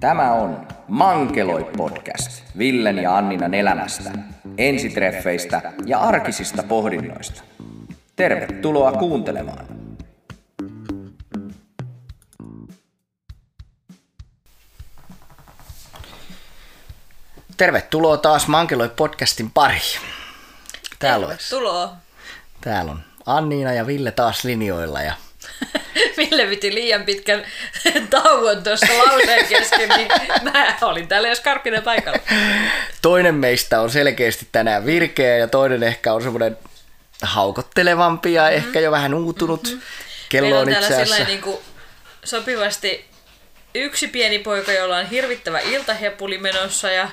Tämä on Mankeloi podcast Villen ja Anninan elämästä, ensitreffeistä ja arkisista pohdinnoista. Tervetuloa kuuntelemaan. Tervetuloa taas Mankeloi podcastin pariin. Täällä, olisi, Tervetuloa. täällä on Anniina ja Ville taas linjoilla ja Ville piti liian pitkän tauon tuossa lauseen kesken, niin mä olin täällä jo skarppinen paikalla. toinen meistä on selkeästi tänään virkeä ja toinen ehkä on semmoinen haukottelevampi ja mm-hmm. ehkä jo vähän uutunut. Mm-hmm. Kello Meillä on on itse asiassa... niin kuin sopivasti yksi pieni poika, jolla on hirvittävä iltahepuli menossa ja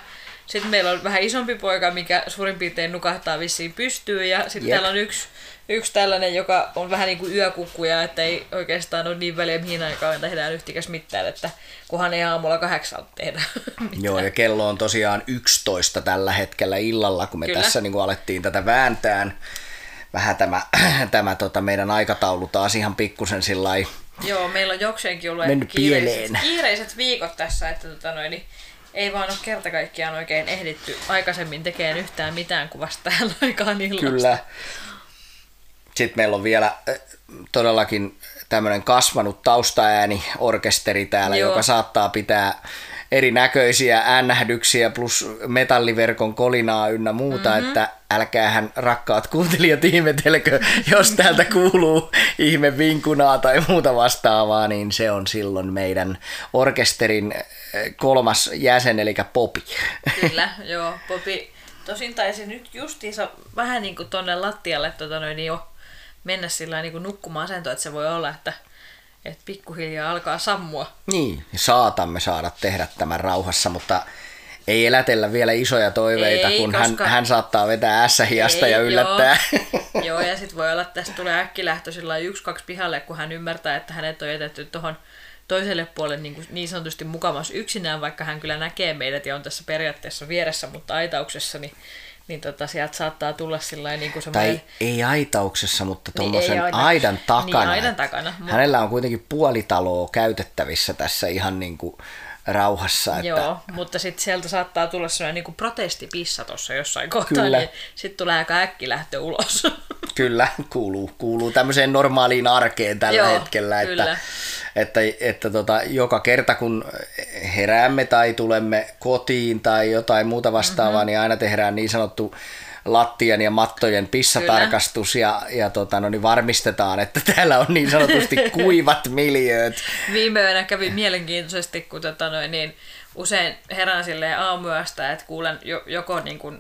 sitten meillä on vähän isompi poika, mikä suurin piirtein nukahtaa vissiin pystyyn ja sitten täällä on yksi, yksi tällainen, joka on vähän niin kuin yökukkuja, että ei oikeastaan ole niin väliä mihin aikaan tehdään yhtikäs mitään, että kunhan ei aamulla kahdeksalta tehdä Joo, ja kello on tosiaan 11 tällä hetkellä illalla, kun me Kyllä. tässä niin kuin alettiin tätä vääntään. Vähän tämä, tämä tota meidän aikataulu taas ihan pikkusen sillä Joo, meillä on jokseenkin ollut kiireiset, pieleen. kiireiset viikot tässä, että tota noin, niin ei vaan ole kerta kaikkiaan oikein ehditty aikaisemmin tekemään yhtään mitään kuin vasta tähän aikaan illasta. Kyllä. Sitten meillä on vielä todellakin tämmöinen kasvanut taustaääni orkesteri täällä, Joo. joka saattaa pitää erinäköisiä ännähdyksiä plus metalliverkon kolinaa ynnä muuta, mm-hmm. että älkäähän rakkaat kuuntelijat ihmetelkö, jos täältä kuuluu ihme vinkunaa tai muuta vastaavaa, niin se on silloin meidän orkesterin kolmas jäsen, eli Popi. Kyllä, joo. Popi tosin taisi nyt justiinsa vähän niin kuin tonne lattialle tota noin, niin jo mennä sillä niin nukkumaan asentoon, että se voi olla, että, että pikkuhiljaa alkaa sammua. Niin, saatamme saada tehdä tämän rauhassa, mutta ei elätellä vielä isoja toiveita, Ei, kun koska- hän, hän saattaa vetää ässähiasta ja yllättää. Joo, joo ja sitten voi olla, että tästä tulee äkkilähtö sillä lailla yksi-kaksi pihalle, kun hän ymmärtää, että hänet on jätetty tuohon toiselle puolelle niin, kuin niin sanotusti mukamas yksinään, vaikka hän kyllä näkee meidät ja on tässä periaatteessa vieressä, mutta aitauksessa, niin, niin tota, sieltä saattaa tulla sillä niin kuin semmoinen... tai ei aitauksessa, mutta Niin, tuommoisen ei aina- aidan takana. Niin, aidan takana, Hänellä on kuitenkin puoli taloa käytettävissä tässä ihan niin kuin rauhassa. Että Joo, mutta sitten sieltä saattaa tulla sellainen niin protestipissa tuossa jossain kohtaa, Kyllä. niin sitten tulee aika äkkilähtö ulos. Kyllä, kuuluu, kuuluu tämmöiseen normaaliin arkeen tällä Joo, hetkellä, että, kyllä. että, että tota, joka kerta kun heräämme tai tulemme kotiin tai jotain muuta vastaavaa, Mhm. mm-hmm. niin aina tehdään niin sanottu lattian ja mattojen pissatarkastus ja, ja tota, no niin varmistetaan, että täällä on niin sanotusti kuivat miljööt. Viime yönä kävi mielenkiintoisesti, kun tota noin, niin usein herään silleen aamuyöstä, että kuulen jo, joko niin kuin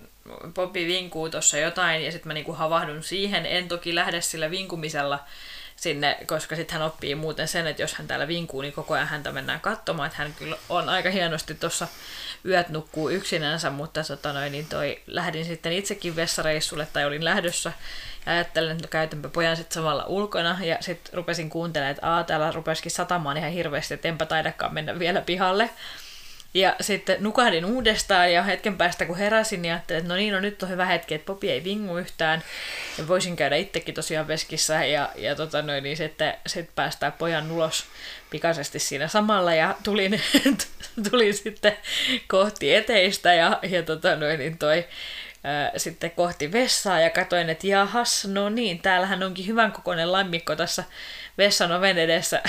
Popi vinkuu tuossa jotain ja sitten mä niin kuin havahdun siihen. En toki lähde sillä vinkumisella sinne, koska sitten hän oppii muuten sen, että jos hän täällä vinkuu, niin koko ajan häntä mennään katsomaan. Että hän kyllä on aika hienosti tuossa yöt nukkuu yksinänsä, mutta tota noin, niin toi, lähdin sitten itsekin vessareissulle tai olin lähdössä ja ajattelin, että no käytänpä pojan sitten samalla ulkona ja sitten rupesin kuuntelemaan, että aa, täällä rupesikin satamaan ihan hirveästi, että enpä taidakaan mennä vielä pihalle. Ja sitten nukahdin uudestaan ja hetken päästä kun heräsin, niin ajattelin, että no niin, no nyt on hyvä hetki, että Popi ei vingu yhtään. Ja voisin käydä itsekin tosiaan veskissä ja, ja tota noin, niin sitten sit päästää pojan ulos pikaisesti siinä samalla ja tulin, tulin sitten kohti eteistä ja, ja tota noin, niin toi, ää, sitten kohti vessaa ja katsoin, että jahas, no niin, täällähän onkin hyvän kokoinen lammikko tässä vessan oven edessä,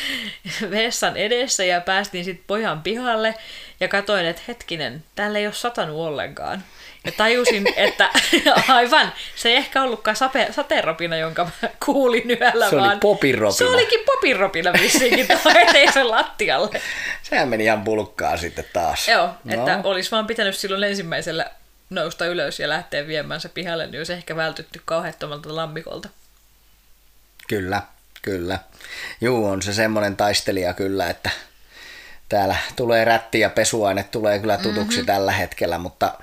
vessan edessä ja päästiin sitten pojan pihalle ja katsoin, että hetkinen, täällä ei ole satanut ollenkaan. Ja tajusin, että aivan, se ei ehkä ollutkaan sape, sateenropina, jonka mä kuulin yöllä, Se oli vaan popinropina. Se olikin popinropina vissiinkin eteisen lattialle. Sehän meni ihan pulkkaa sitten taas. Joo, että olisi vaan pitänyt silloin ensimmäisellä nousta ylös ja lähteä viemään se pihalle, niin olisi ehkä vältytty kauheattomalta lammikolta. Kyllä, kyllä. Juu, on se semmoinen taistelija kyllä, että täällä tulee rätti ja pesuaine tulee kyllä tutuksi mm-hmm. tällä hetkellä, mutta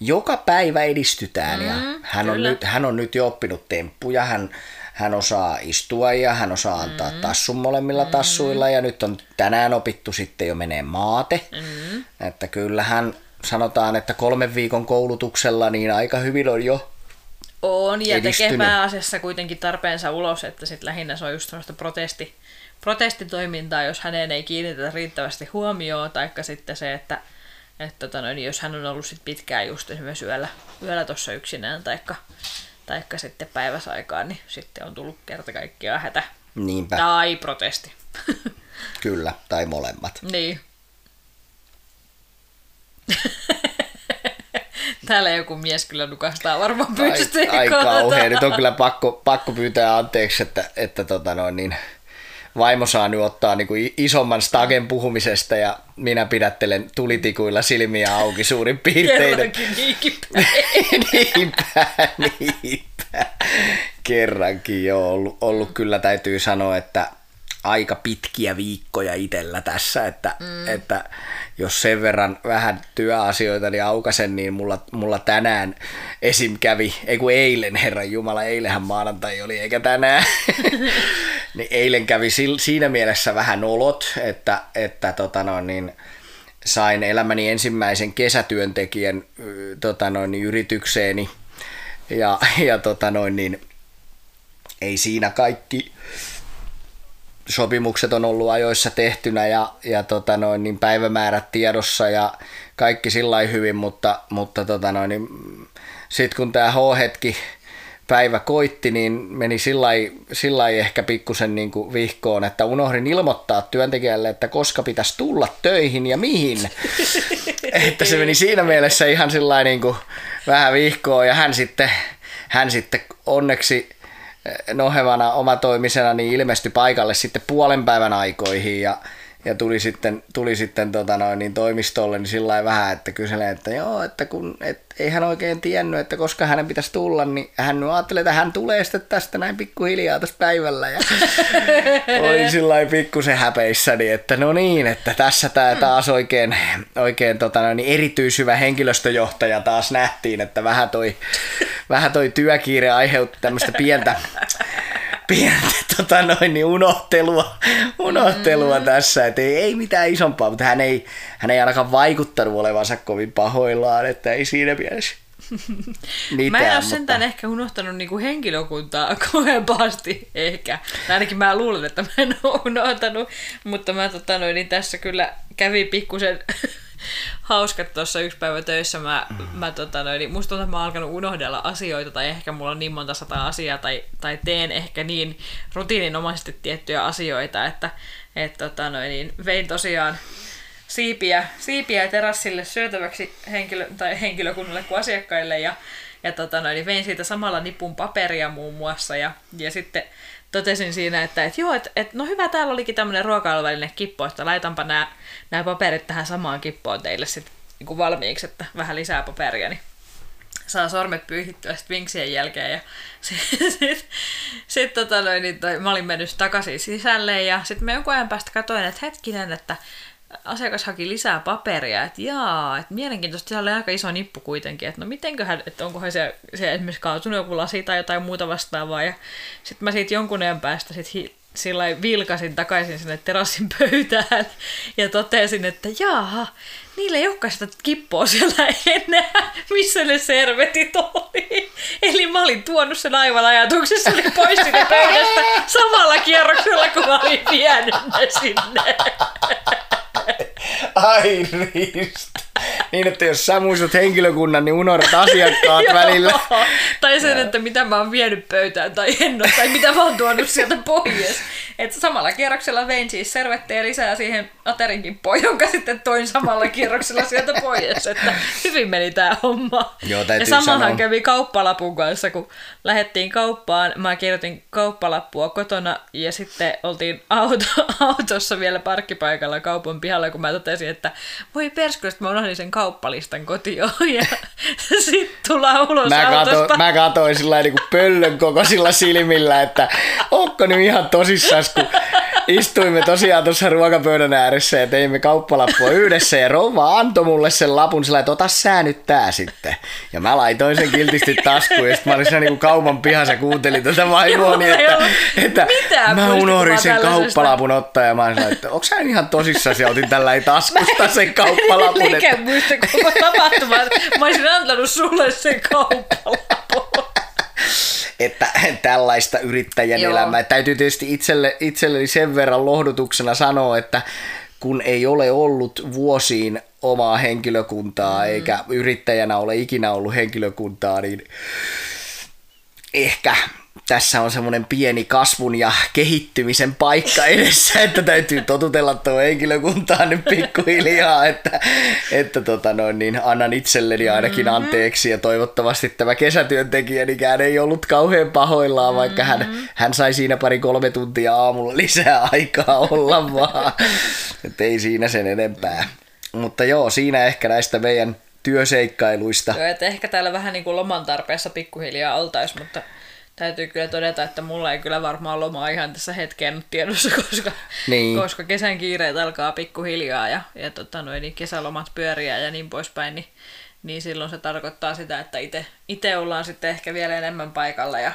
joka päivä edistytään mm, ja hän on, nyt, hän on nyt jo oppinut temppuja, hän, hän osaa istua ja hän osaa antaa mm. tassun molemmilla mm. tassuilla ja nyt on tänään opittu sitten jo menee maate, mm. että kyllähän sanotaan, että kolmen viikon koulutuksella niin aika hyvin on jo On, ja edistynyt. tekee pääasiassa kuitenkin tarpeensa ulos, että sitten lähinnä se on just semmoista protesti, protestitoimintaa, jos häneen ei kiinnitetä riittävästi huomioon, taikka sitten se, että, että tota noin, jos hän on ollut sit pitkään just esimerkiksi yöllä, yöllä tuossa yksinään, taikka, taikka sitten päiväsaikaan, niin sitten on tullut kerta kaikkiaan hätä. Niinpä, Tai protesti. kyllä, tai molemmat. niin. Täällä joku mies kyllä nukastaa varmaan Ai, pystyy. ai kauhea. Nyt on kyllä pakko, pakko pyytää anteeksi, että, että tota noin, niin, vaimo saa nyt ottaa niin kuin isomman stagen puhumisesta ja minä pidättelen tulitikuilla silmiä auki suurin piirtein. Kerrankin niinkin niinpä, niinpä. Kerrankin jo ollut, ollut kyllä täytyy sanoa, että aika pitkiä viikkoja itsellä tässä, että, mm. että jos sen verran vähän työasioita niin aukasen, niin mulla, mulla tänään esim. kävi, ei kun eilen, herran jumala, eilenhän maanantai oli, eikä tänään, niin eilen kävi siinä mielessä vähän olot, että, että tota no, niin, sain elämäni ensimmäisen kesätyöntekijän tota noin, niin yritykseeni ja, ja tota noin, niin, ei siinä kaikki sopimukset on ollut ajoissa tehtynä ja, ja tota noin, niin päivämäärät tiedossa ja kaikki sillä hyvin, mutta, mutta tota noin, niin, sitten kun tämä H-hetki päivä koitti, niin meni sillä ehkä pikkusen niin kuin vihkoon, että unohdin ilmoittaa työntekijälle, että koska pitäisi tulla töihin ja mihin. että se meni siinä mielessä ihan sillä niin kuin vähän vihkoon ja hän sitten, hän sitten onneksi nohevana omatoimisena niin ilmestyi paikalle sitten puolen päivän aikoihin ja, ja tuli sitten, tuli sitten tota noin, niin toimistolle niin sillä vähän, että kyselee, että joo, että kun et, ei hän oikein tiennyt, että koska hänen pitäisi tulla, niin hän nyt ajattelee, että hän tulee sitten tästä näin pikkuhiljaa tässä päivällä. Ja oli sillä pikkusen häpeissäni, että no niin, että tässä tämä taas oikein, oikein tota noin, niin erityishyvä henkilöstöjohtaja taas nähtiin, että vähän toi, vähän toi työkiire aiheutti tämmöistä pientä, pientä tota noin, niin unohtelua, unohtelua mm. tässä, että ei, ei mitään isompaa, mutta hän ei, hän ei ainakaan vaikuttanut olevansa kovin pahoillaan, että ei siinä mielessä mitään, Mä en ole mutta- sentään ehkä unohtanut niinku henkilökuntaa kovempasti ehkä. Tai ainakin mä luulen, että mä en ole unohtanut. Mutta mä tota noin, niin tässä kyllä kävi pikkusen hauskat tuossa yksi päivä töissä. Mä, mä tota noin, niin musta tuntuu, että mä oon alkanut unohdella asioita tai ehkä mulla on niin monta sataa asiaa tai, tai teen ehkä niin rutiininomaisesti tiettyjä asioita, että et, tota noin, niin vein tosiaan siipiä, siipiä terassille syötäväksi henkilö, tai henkilökunnalle kuin asiakkaille ja, ja tota noin, niin vein siitä samalla nipun paperia muun muassa ja, ja sitten totesin siinä, että et joo, että et, no hyvä, täällä olikin tämmöinen ruokailuväline kippo, että laitanpa nämä, paperit tähän samaan kippoon teille sitten niin valmiiksi, että vähän lisää paperia, niin saa sormet pyyhittyä sitten vinksien jälkeen ja sitten sit, sit, tota noin, niin toi, mä olin mennyt takaisin sisälle ja sitten mä jonkun ajan päästä katsoin, että hetkinen, että asiakas haki lisää paperia, että jaa, että mielenkiintoista, siellä oli aika iso nippu kuitenkin, että no mitenköhän, että onkohan se, se esimerkiksi kaatunut joku lasi tai jotain muuta vastaavaa ja sitten mä siitä jonkun ajan päästä sit hi, sillä vilkasin takaisin sinne terassin pöytään ja totesin, että jaa, niillä ei olekaan sitä kippoa siellä enää, missä ne servetit oli. Eli mä olin tuonut sen aivan ajatuksessani pois sinne pöydästä samalla kierroksella, kun mä olin vienyt ne sinne. Ai Risto. Niin, että jos sä muistat henkilökunnan, niin unohdat asiakkaat välillä. Tai sen, että mitä mä oon vienyt pöytään tai en ole, tai mitä mä oon tuonut sieltä pois. Että samalla kierroksella vein siis servettejä lisää siihen aterin kippoon, jonka sitten toin samalla kierroksella sieltä pois. Että hyvin meni tää homma. Joo, ja samahan sanoa. kävi kauppalapun kanssa, kun lähdettiin kauppaan. Mä kirjoitin kauppalappua kotona ja sitten oltiin auto, autossa vielä parkkipaikalla kaupan pihalla, kun mä totesin, että voi perskystä, mä unohdin sen kauppalistan kotiin. Ja sitten tullaan ulos Mä, autosta. kato, mä katoin sillä niin pöllön kokoisilla silmillä, että onko nyt ihan tosissaan, kun istuimme tosiaan tuossa ruokapöydän ääressä ja teimme kauppalappua yhdessä ja rouva antoi mulle sen lapun sillä, että ota sä nyt tää sitten. Ja mä laitoin sen kiltisti taskuun ja sitten mä olin siinä niin kaupan pihassa ja kuuntelin tätä vaimoani, Joo, ei että, että mä unohdin sen kauppalapun ottaa ja mä olin sillä, että onko sä ihan tosissaan ja otin tällä taskusta sen kauppalapun. Liike muista koko tapahtuma. Mä olisin antanut sulle sen kauppalapun. että tällaista yrittäjän Joo. elämää. Täytyy tietysti itselle, itselleni sen verran lohdutuksena sanoa, että kun ei ole ollut vuosiin omaa henkilökuntaa, mm. eikä yrittäjänä ole ikinä ollut henkilökuntaa, niin ehkä tässä on semmoinen pieni kasvun ja kehittymisen paikka edessä, että täytyy totutella tuo henkilökuntaa nyt pikkuhiljaa, että, että tota noin, niin annan itselleni ainakin anteeksi ja toivottavasti tämä kesätyöntekijänikään ei ollut kauhean pahoillaan, vaikka hän, hän sai siinä pari kolme tuntia aamulla lisää aikaa olla vaan, että ei siinä sen enempää. Mutta joo, siinä ehkä näistä meidän työseikkailuista. Joo, että ehkä täällä vähän niin kuin loman tarpeessa pikkuhiljaa oltaisiin, mutta täytyy kyllä todeta, että mulla ei kyllä varmaan lomaa ihan tässä hetkeen nyt tiedossa, koska, Niin. koska kesän kiireet alkaa pikkuhiljaa ja, ja tota, noin, niin kesälomat pyöriä ja niin poispäin, niin, niin silloin se tarkoittaa sitä, että itse ollaan sitten ehkä vielä enemmän paikalla ja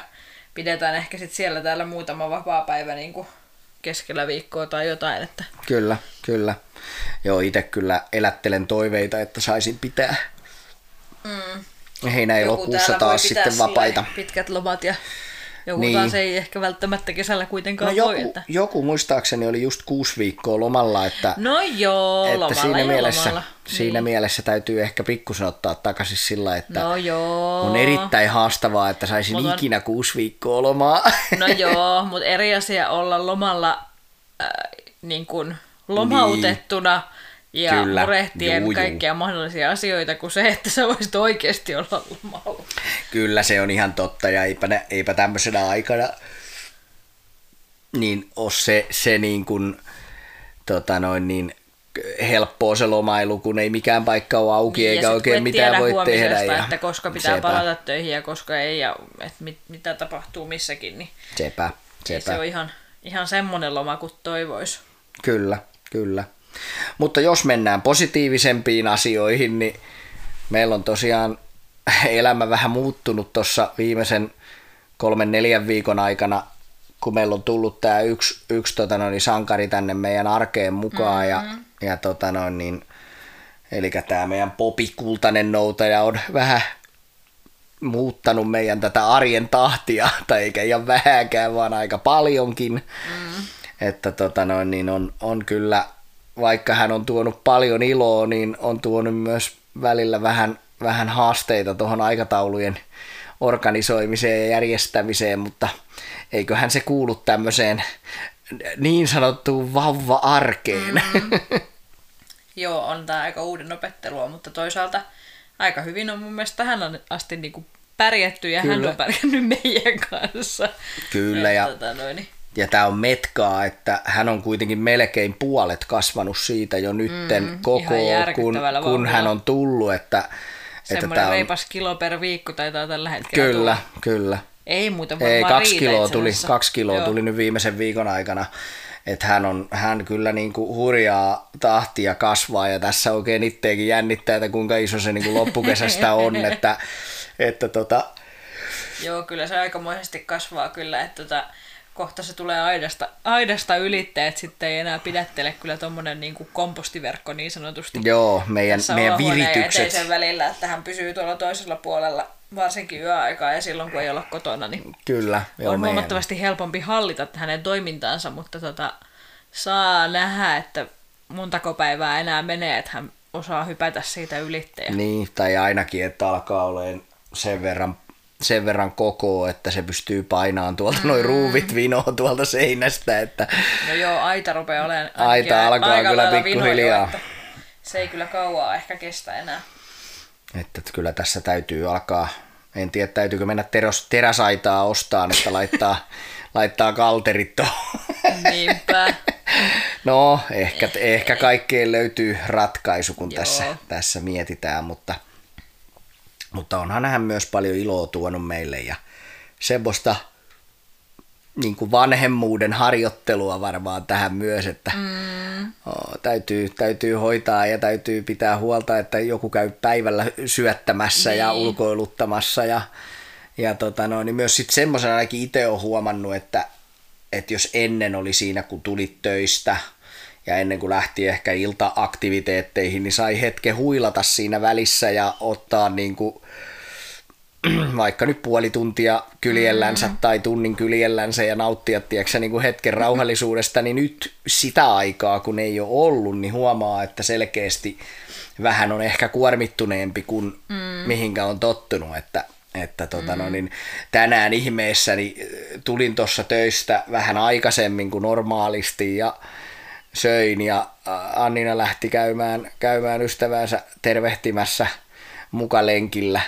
pidetään ehkä sitten siellä täällä muutama vapaa päivä niin kuin keskellä viikkoa tai jotain, että Kyllä, kyllä. Joo, itse kyllä elättelen toiveita, että saisin pitää mm. Heinä täällä voi taas sitten vapaita. pitkät lomat ja joku Niin. niin. taas ei ehkä välttämättä kesällä No kuitenkaan voi. joku, Että... joku muistaakseni oli just kuusi viikkoa lomalla, että, No joo, että lomalla siinä, mielessä, lomalla. siinä mielessä täytyy ehkä pikkusen ottaa takaisin sillä, että No joo. on erittäin haastavaa, että saisin Mut on- ikinä kuusi viikkoa lomaa. No joo, mutta eri asia olla lomalla äh, niin kuin lomautettuna ja Kyllä, murehtien juu, juu. kaikkia mahdollisia asioita kuin se, että sä voisit oikeasti olla lomalla. Kyllä se on ihan totta ja eipä, ne, eipä tämmöisenä aikana niin ole se, se niin kuin, tota noin niin, helppoa se lomailu, kun ei mikään paikka ole auki Niin, eikä oikein et mitään voi tehdä. Ja että koska pitää sepä, palata töihin ja koska ei ja että mit, mitä tapahtuu missäkin, niin Sepä, sepä. se on ihan, ihan semmoinen loma kuin toivois. Kyllä, kyllä. Mutta jos mennään positiivisempiin asioihin, niin meillä on tosiaan elämä vähän muuttunut tuossa viimeisen kolmen neljän viikon aikana, kun meillä on tullut tämä yksi, yksi tota noin, sankari tänne meidän arkeen mukaan. Mm-hmm. Ja, ja tota noin, niin, eli tämä meidän Popi Kultainen noutaja on vähän muuttanut meidän tätä arjen tahtia, tai eikä ihan vähäkään, vaan aika paljonkin. Mm. Että tota noin, niin on, on kyllä, vaikka hän on tuonut paljon iloa, niin on tuonut myös välillä vähän, vähän haasteita tuohon aikataulujen organisoimiseen ja järjestämiseen, mutta eiköhän se kuulu tämmöiseen niin sanottuun vauva-arkeen. Mm. Joo, on tämä aika uuden opettelua, mutta toisaalta aika hyvin on mun mielestä tähän asti niin kuin pärjätty ja Kyllä. hän on pärjännyt meidän kanssa. Kyllä, Et ja- Tota, noin, niin- Ja tämä on metkaa, että hän on kuitenkin melkein puolet kasvanut siitä jo nytten mm, koko, kun, kun hän on tullut, että, että semmoinen tää on, reipas kilo per viikko taitaa tällä hetkellä Kyllä, tulla. kyllä. Ei muuta varmaan Ei, kaksi kiloa, tuli, kaksi kiloa Joo. tuli nyt viimeisen viikon aikana. Että hän, on, hän kyllä niin kuin hurjaa tahtia kasvaa ja tässä oikein itteekin jännittää, että kuinka iso se niin kuin loppukesästä on. että, että tota, Joo, kyllä se aikamoisesti kasvaa kyllä, että tota, kohta se tulee aidasta, aidasta ylitte, että sitten ei enää pidättele kyllä tuommoinen niin kuin kompostiverkko niin sanotusti. joo, meidän, meidän viritykset. eteisen välillä, että hän pysyy tuolla toisella puolella varsinkin yöaikaa ja silloin kun ei olla kotona, niin Kyllä, joo, on meidän, huomattavasti helpompi hallita hänen toimintaansa, mutta tota, saa nähdä, että montako päivää enää menee, että hän osaa hypätä siitä ylitteen. Niin, tai ainakin, että alkaa olemaan sen verran, sen verran koko, että se pystyy painaan tuolta mm. noin ruuvit vinoon tuolta seinästä, että No joo, aita rupeaa olemaan Aita alkaa kyllä pikkuhiljaa. Se ei kyllä kauaa ehkä kestä enää. Että kyllä tässä täytyy alkaa, en tiedä täytyykö mennä teros, teräsaitaa ostaan, että laittaa, laittaa kalterit tuohon. Niinpä. No, ehkä, ehkä kaikkeen löytyy ratkaisu, kun Joo. tässä, tässä mietitään, mutta, mutta onhan hän myös paljon iloa tuonut meille ja semmoista niin kuin vanhemmuuden harjoittelua varmaan tähän myös, että mm. o, täytyy, täytyy hoitaa ja täytyy pitää huolta, että joku käy päivällä syöttämässä niin. ja ulkoiluttamassa ja, ja tota no, niin myös sitten semmoisen ainakin itse olen huomannut, että, että jos ennen oli siinä, kun tulit töistä ja ennen kuin lähti ehkä iltaaktiviteetteihin, niin sai hetken huilata siinä välissä ja ottaa niin kuin vaikka nyt puoli tuntia kyljellänsä mm. tai tunnin kyljellänsä ja nauttia tiedätkö, niin kuin hetken rauhallisuudesta, niin nyt sitä aikaa, kun ei ole ollut, niin huomaa, että selkeästi vähän on ehkä kuormittuneempi kuin mm. mihinkä on tottunut, että että tota, no, niin tänään ihmeessäni tulin tuossa töistä vähän aikaisemmin kuin normaalisti ja söin ja Annina lähti käymään, käymään ystävänsä tervehtimässä muka lenkillä.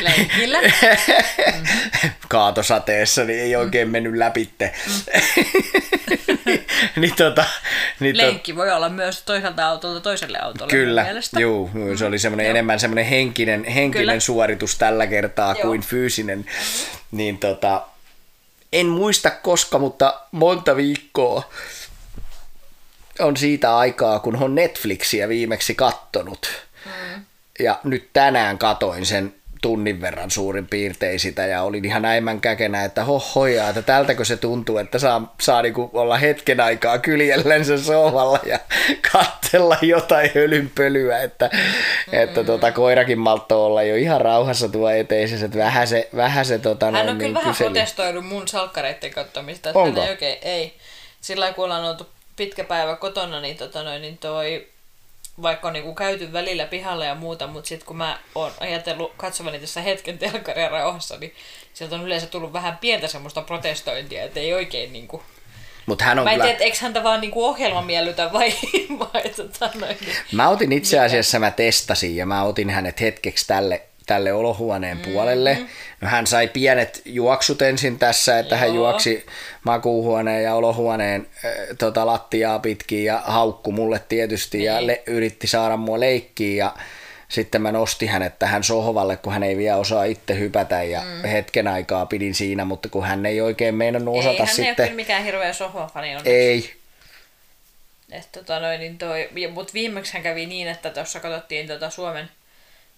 Lenkillä? Kaatosateessa, niin ei oikein mennyt läpitte. niin, tota, niin Lenkki voi olla myös toiselta autolta toiselle autolle. Kyllä, juu, se oli semmoinen enemmän semmoinen henkinen, henkinen suoritus tällä kertaa joo. kuin fyysinen. Niin tota, en muista koska, mutta monta viikkoa on siitä aikaa, kun on Netflixiä viimeksi kattonut. Mm. Ja nyt tänään katoin sen tunnin verran suurin piirtein sitä ja olin ihan näimän käkenä, että hohoja, että tältäkö se tuntuu, että saa, saa niinku olla hetken aikaa kyljellensä sohvalla ja katsella jotain hölynpölyä, että, mm-hmm. että tota, koirakin maltto olla jo ihan rauhassa tuo eteisessä, että vähän se, vähän se tota, Hän on niin kyllä vähän protestoinut mun salkkareiden katsomista, että Onko? ei oikein, ei. Sillä kun ollaan oltu pitkä päivä kotona, niin, tota noin, niin toi vaikka on niinku käyty välillä pihalla ja muuta, mutta sitten kun mä oon ajatellut katsovani tässä hetken telkkaria rauhassa, niin sieltä on yleensä tullut vähän pientä semmoista protestointia, että ei oikein niinku... Mut hän on mä en kyllä... tiedä, eikö häntä vaan niinku ohjelma miellytä vai, vai tota noin. Mä otin itse asiassa, mä testasin ja mä otin hänet hetkeksi tälle tälle olohuoneen mm-hmm. puolelle. No hän sai pienet juoksut ensin tässä, että Joo. hän juoksi makuuhuoneen ja olohuoneen äh, tota, lattiaa pitkin ja haukku mulle tietysti niin. ja le- yritti saada mua leikkiä ja sitten mä nostin hänet tähän sohvalle, kun hän ei vielä osaa itse hypätä ja mm. hetken aikaa pidin siinä, mutta kun hän ei oikein meinannut osata ei, hän sitten... ei ole kyllä mikään hirveä sohvafani onneksi. Ei. Et, tota, noin, niin toi, mutta viimeksi hän kävi niin, että tuossa katsottiin tota Suomen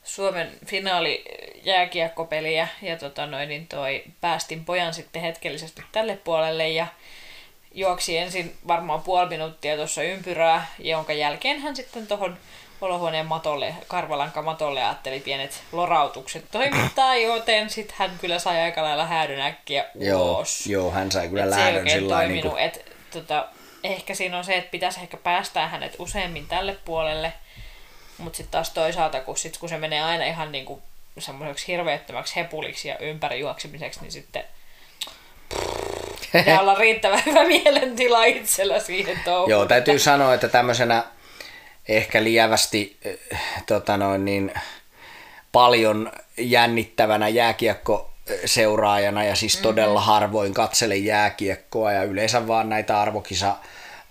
Suomen finaali jääkiekkopeliä ja tota noin, niin toi, päästin pojan sitten hetkellisesti tälle puolelle ja juoksi ensin varmaan puoli minuuttia tuossa ympyrää, jonka jälkeen hän sitten tuohon olohuoneen matolle, karvalankamatolle ajatteli pienet lorautukset toimittaa, joten sitten hän kyllä sai aika lailla häädön äkkiä ulos. Joo, joo hän sai kyllä lähdön sillä toiminut. Niin kuin... Et, tota, ehkä siinä on se, että pitäisi ehkä päästää hänet useammin tälle puolelle – mutta sitten taas toisaalta, kun, sit, kun se menee aina ihan niinku semmoiseksi hirveettömäksi hepuliksi ja ympäri juoksemiseksi, niin sitten pitää olla riittävän hyvä mielentila itsellä siihen touhuun. Joo, täytyy sanoa, että tämmöisenä ehkä lievästi äh, tota noin, niin, paljon jännittävänä jääkiekko seuraajana ja siis todella mm-hmm. harvoin katselen jääkiekkoa ja yleensä vaan näitä arvokisa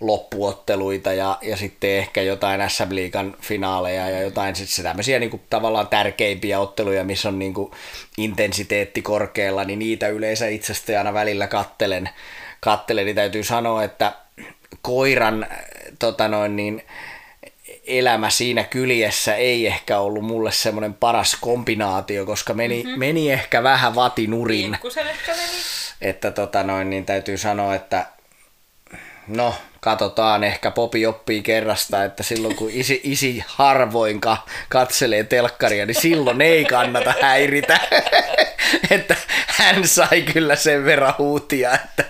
loppuotteluita ja, ja sitten ehkä jotain SM Liigan finaaleja ja jotain sitten tämmöisiä niin kuin, tavallaan tärkeimpiä otteluja, missä on niin kuin, intensiteetti korkealla, niin niitä yleensä itsestä aina välillä kattelen, kattelen niin täytyy sanoa, että koiran tota noin, niin, elämä siinä kyljessä ei ehkä ollut mulle semmoinen paras kombinaatio, koska meni, mm-hmm. meni ehkä vähän vatinurin. ehkä meni. Että tota noin, niin täytyy sanoa, että no katsotaan, ehkä Popi oppii kerrasta, että silloin kun isi, isi harvoin ka, katselee telkkaria, niin silloin ei kannata häiritä. että hän sai kyllä sen verran huutia, että,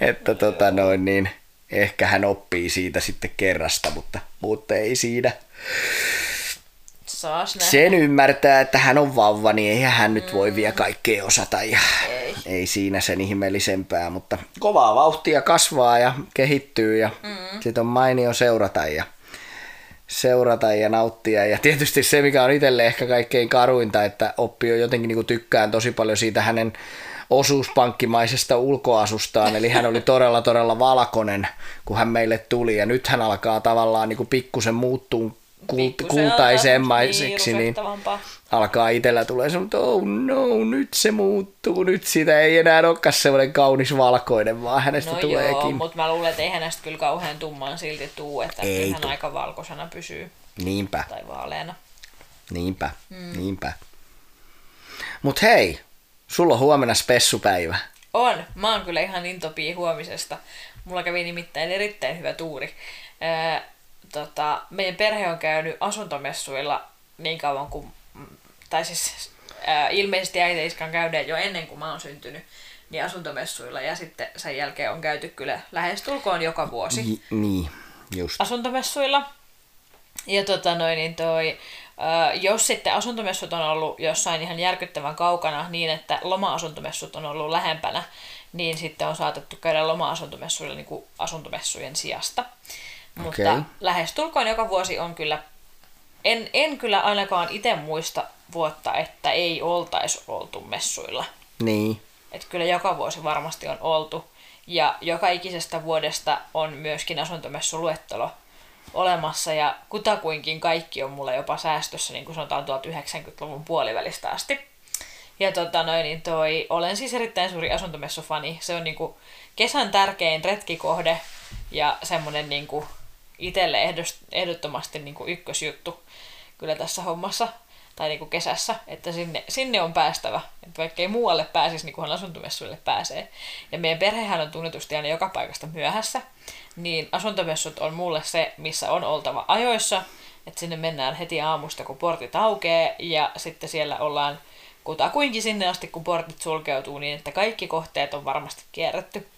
että tota noin, niin ehkä hän oppii siitä sitten kerrasta, mutta, mutta ei siinä. Saas Sen ymmärtää, että hän on vauva, niin eihän hän nyt voi vielä kaikkea osata. Ja ei. ei siinä sen ihmeellisempää, mutta kovaa vauhtia kasvaa ja kehittyy ja mm. sit on mainio seurata ja seurata ja nauttia. Ja tietysti se, mikä on itselle ehkä kaikkein karuinta, että oppi on jotenkin niin tykkään tosi paljon siitä hänen osuuspankkimaisesta ulkoasustaan, eli hän oli todella todella valkoinen, kun hän meille tuli, ja nyt hän alkaa tavallaan niin pikkusen muuttua kult, kultaisemmaiseksi, niin alkaa itsellä tulee se, että oh no, nyt se muuttuu, nyt sitä ei enää olekaan semmoinen kaunis valkoinen, vaan hänestä no tuleekin. joo, mutta mä luulen, että ei hänestä kyllä kauhean tumman silti tuu, että ei hän aika valkoisena pysyy. Niinpä. Tai vaaleana. Niinpä, mm. niinpä. Mut hei, sulla on huomenna spessupäivä. On, mä oon kyllä ihan intopii huomisesta. Mulla kävi nimittäin erittäin hyvä tuuri tota, meidän perhe on käynyt asuntomessuilla niin kauan kuin, tai siis ää, ilmeisesti äiti iskan käydään jo ennen kuin mä oon syntynyt, niin asuntomessuilla ja sitten sen jälkeen on käyty kyllä lähestulkoon joka vuosi J- niin, just. asuntomessuilla. Ja tota noin, niin toi, ää, jos sitten asuntomessut on ollut jossain ihan järkyttävän kaukana niin, että loma-asuntomessut on ollut lähempänä, niin sitten on saatettu käydä loma-asuntomessuilla niin kuin asuntomessujen sijasta. Mutta Okei. lähestulkoon joka vuosi on kyllä, en, en kyllä ainakaan itse muista vuotta, että ei oltaisi oltu messuilla. Niin, Että kyllä joka vuosi varmasti on oltu. Ja joka ikisestä vuodesta on myöskin asuntomessuluettelo olemassa ja kutakuinkin kaikki on mulla jopa säästössä, niin kuin sanotaan tuolta 90-luvun puolivälistä asti. Ja tota noin, niin toi, olen siis erittäin suuri asuntomessufani. Se on niinku kesän tärkein retkikohde ja semmoinen niinku itselle ehdottomasti niinku ykkösjuttu kyllä tässä hommassa tai niinku kesässä, että sinne, sinne on päästävä. Että vaikka ei muualle pääsisi, niin kunhan asuntomessuille pääsee. Ja meidän perhehän on tunnetusti aina joka paikasta myöhässä, niin asuntomessut on mulle se, missä on oltava ajoissa, että sinne mennään heti aamusta, kun portit aukeaa, ja sitten siellä ollaan kutakuinkin sinne asti, kun portit sulkeutuu, niin että kaikki kohteet on varmasti kierretty.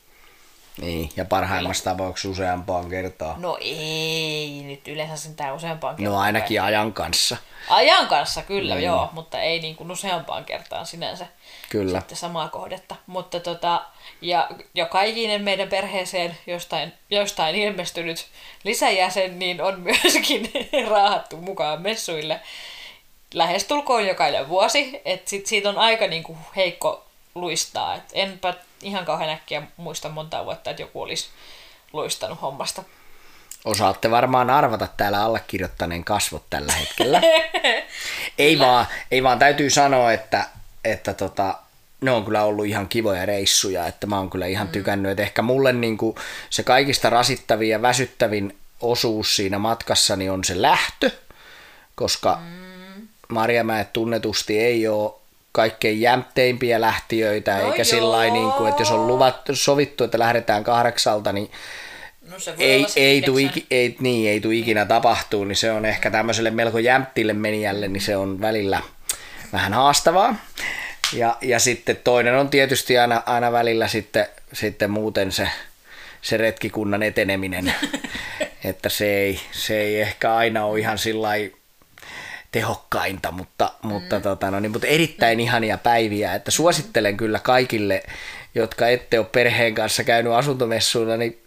Niin. Ja parhaimmassa tapauksessa useampaan kertaan. No ei, nyt yleensä sentään useampaan No kertaan. ainakin ajan kanssa. Ajan kanssa kyllä, Niin. joo, mutta ei niin kuin useampaan kertaan sinänsä Kyllä. sitten samaa kohdetta. Mutta tota, ja joka ikinen meidän perheeseen jostain, jostain ilmestynyt lisäjäsen, niin on myöskin raahattu mukaan messuille lähestulkoon jokainen vuosi. Et sit siitä on aika niinku heikko luistaa. Et enpä ihan kauhean äkkiä muista monta vuotta, että joku olisi luistanut hommasta. Osaatte varmaan arvata täällä allekirjoittaneen kasvot tällä hetkellä. ei, vaan, ei vaan täytyy sanoa, että, että tota, ne on kyllä ollut ihan kivoja reissuja, että mä oon kyllä ihan tykännyt, että ehkä mulle niinku se kaikista rasittavin ja väsyttävin osuus siinä matkassani on se lähtö, koska mm. Marjamäet tunnetusti ei ole kaikkein jämpteimpiä lähtiöitä, No eikä sillä niin kuin, että jos on luvat, sovittu, että lähdetään kahdeksalta, niin No se ei, ei, tu, yhdeksän. iki, ei, niin, ei tu ikinä tapahtuu, niin se on ehkä tämmöiselle melko jämptille menijälle, niin se on välillä vähän haastavaa. Ja, ja sitten toinen on tietysti aina, aina välillä sitten, sitten muuten se, se retkikunnan eteneminen, että se ei, se ei ehkä aina ole ihan sillä tehokkainta, mutta, mutta, tota, no niin, mutta erittäin ihania päiviä, että suosittelen kyllä kaikille, jotka ette ole perheen kanssa käynyt asuntomessuilla, niin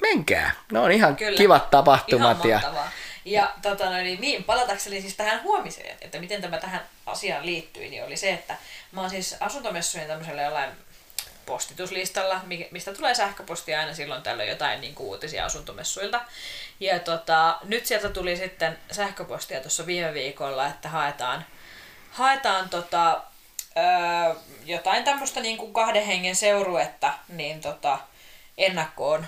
menkää. Ne on ihan Kyllä. kivat tapahtumat. Ihan ja, mahtavaa. Ja tota, niin, niin, palatakseni siis tähän huomiseen, että miten tämä tähän asiaan liittyy, niin oli se, että mä oon siis asuntomessujen tämmöisellä jollain postituslistalla, mi- mistä tulee sähköpostia aina silloin tällöin jotain niin kuin uutisia asuntomessuilta. Ja tota, nyt sieltä tuli sitten sähköpostia tuossa viime viikolla, että haetaan, haetaan tota, öö, jotain tämmöistä niin kuin kahden hengen seuruetta niin tota, ennakkoon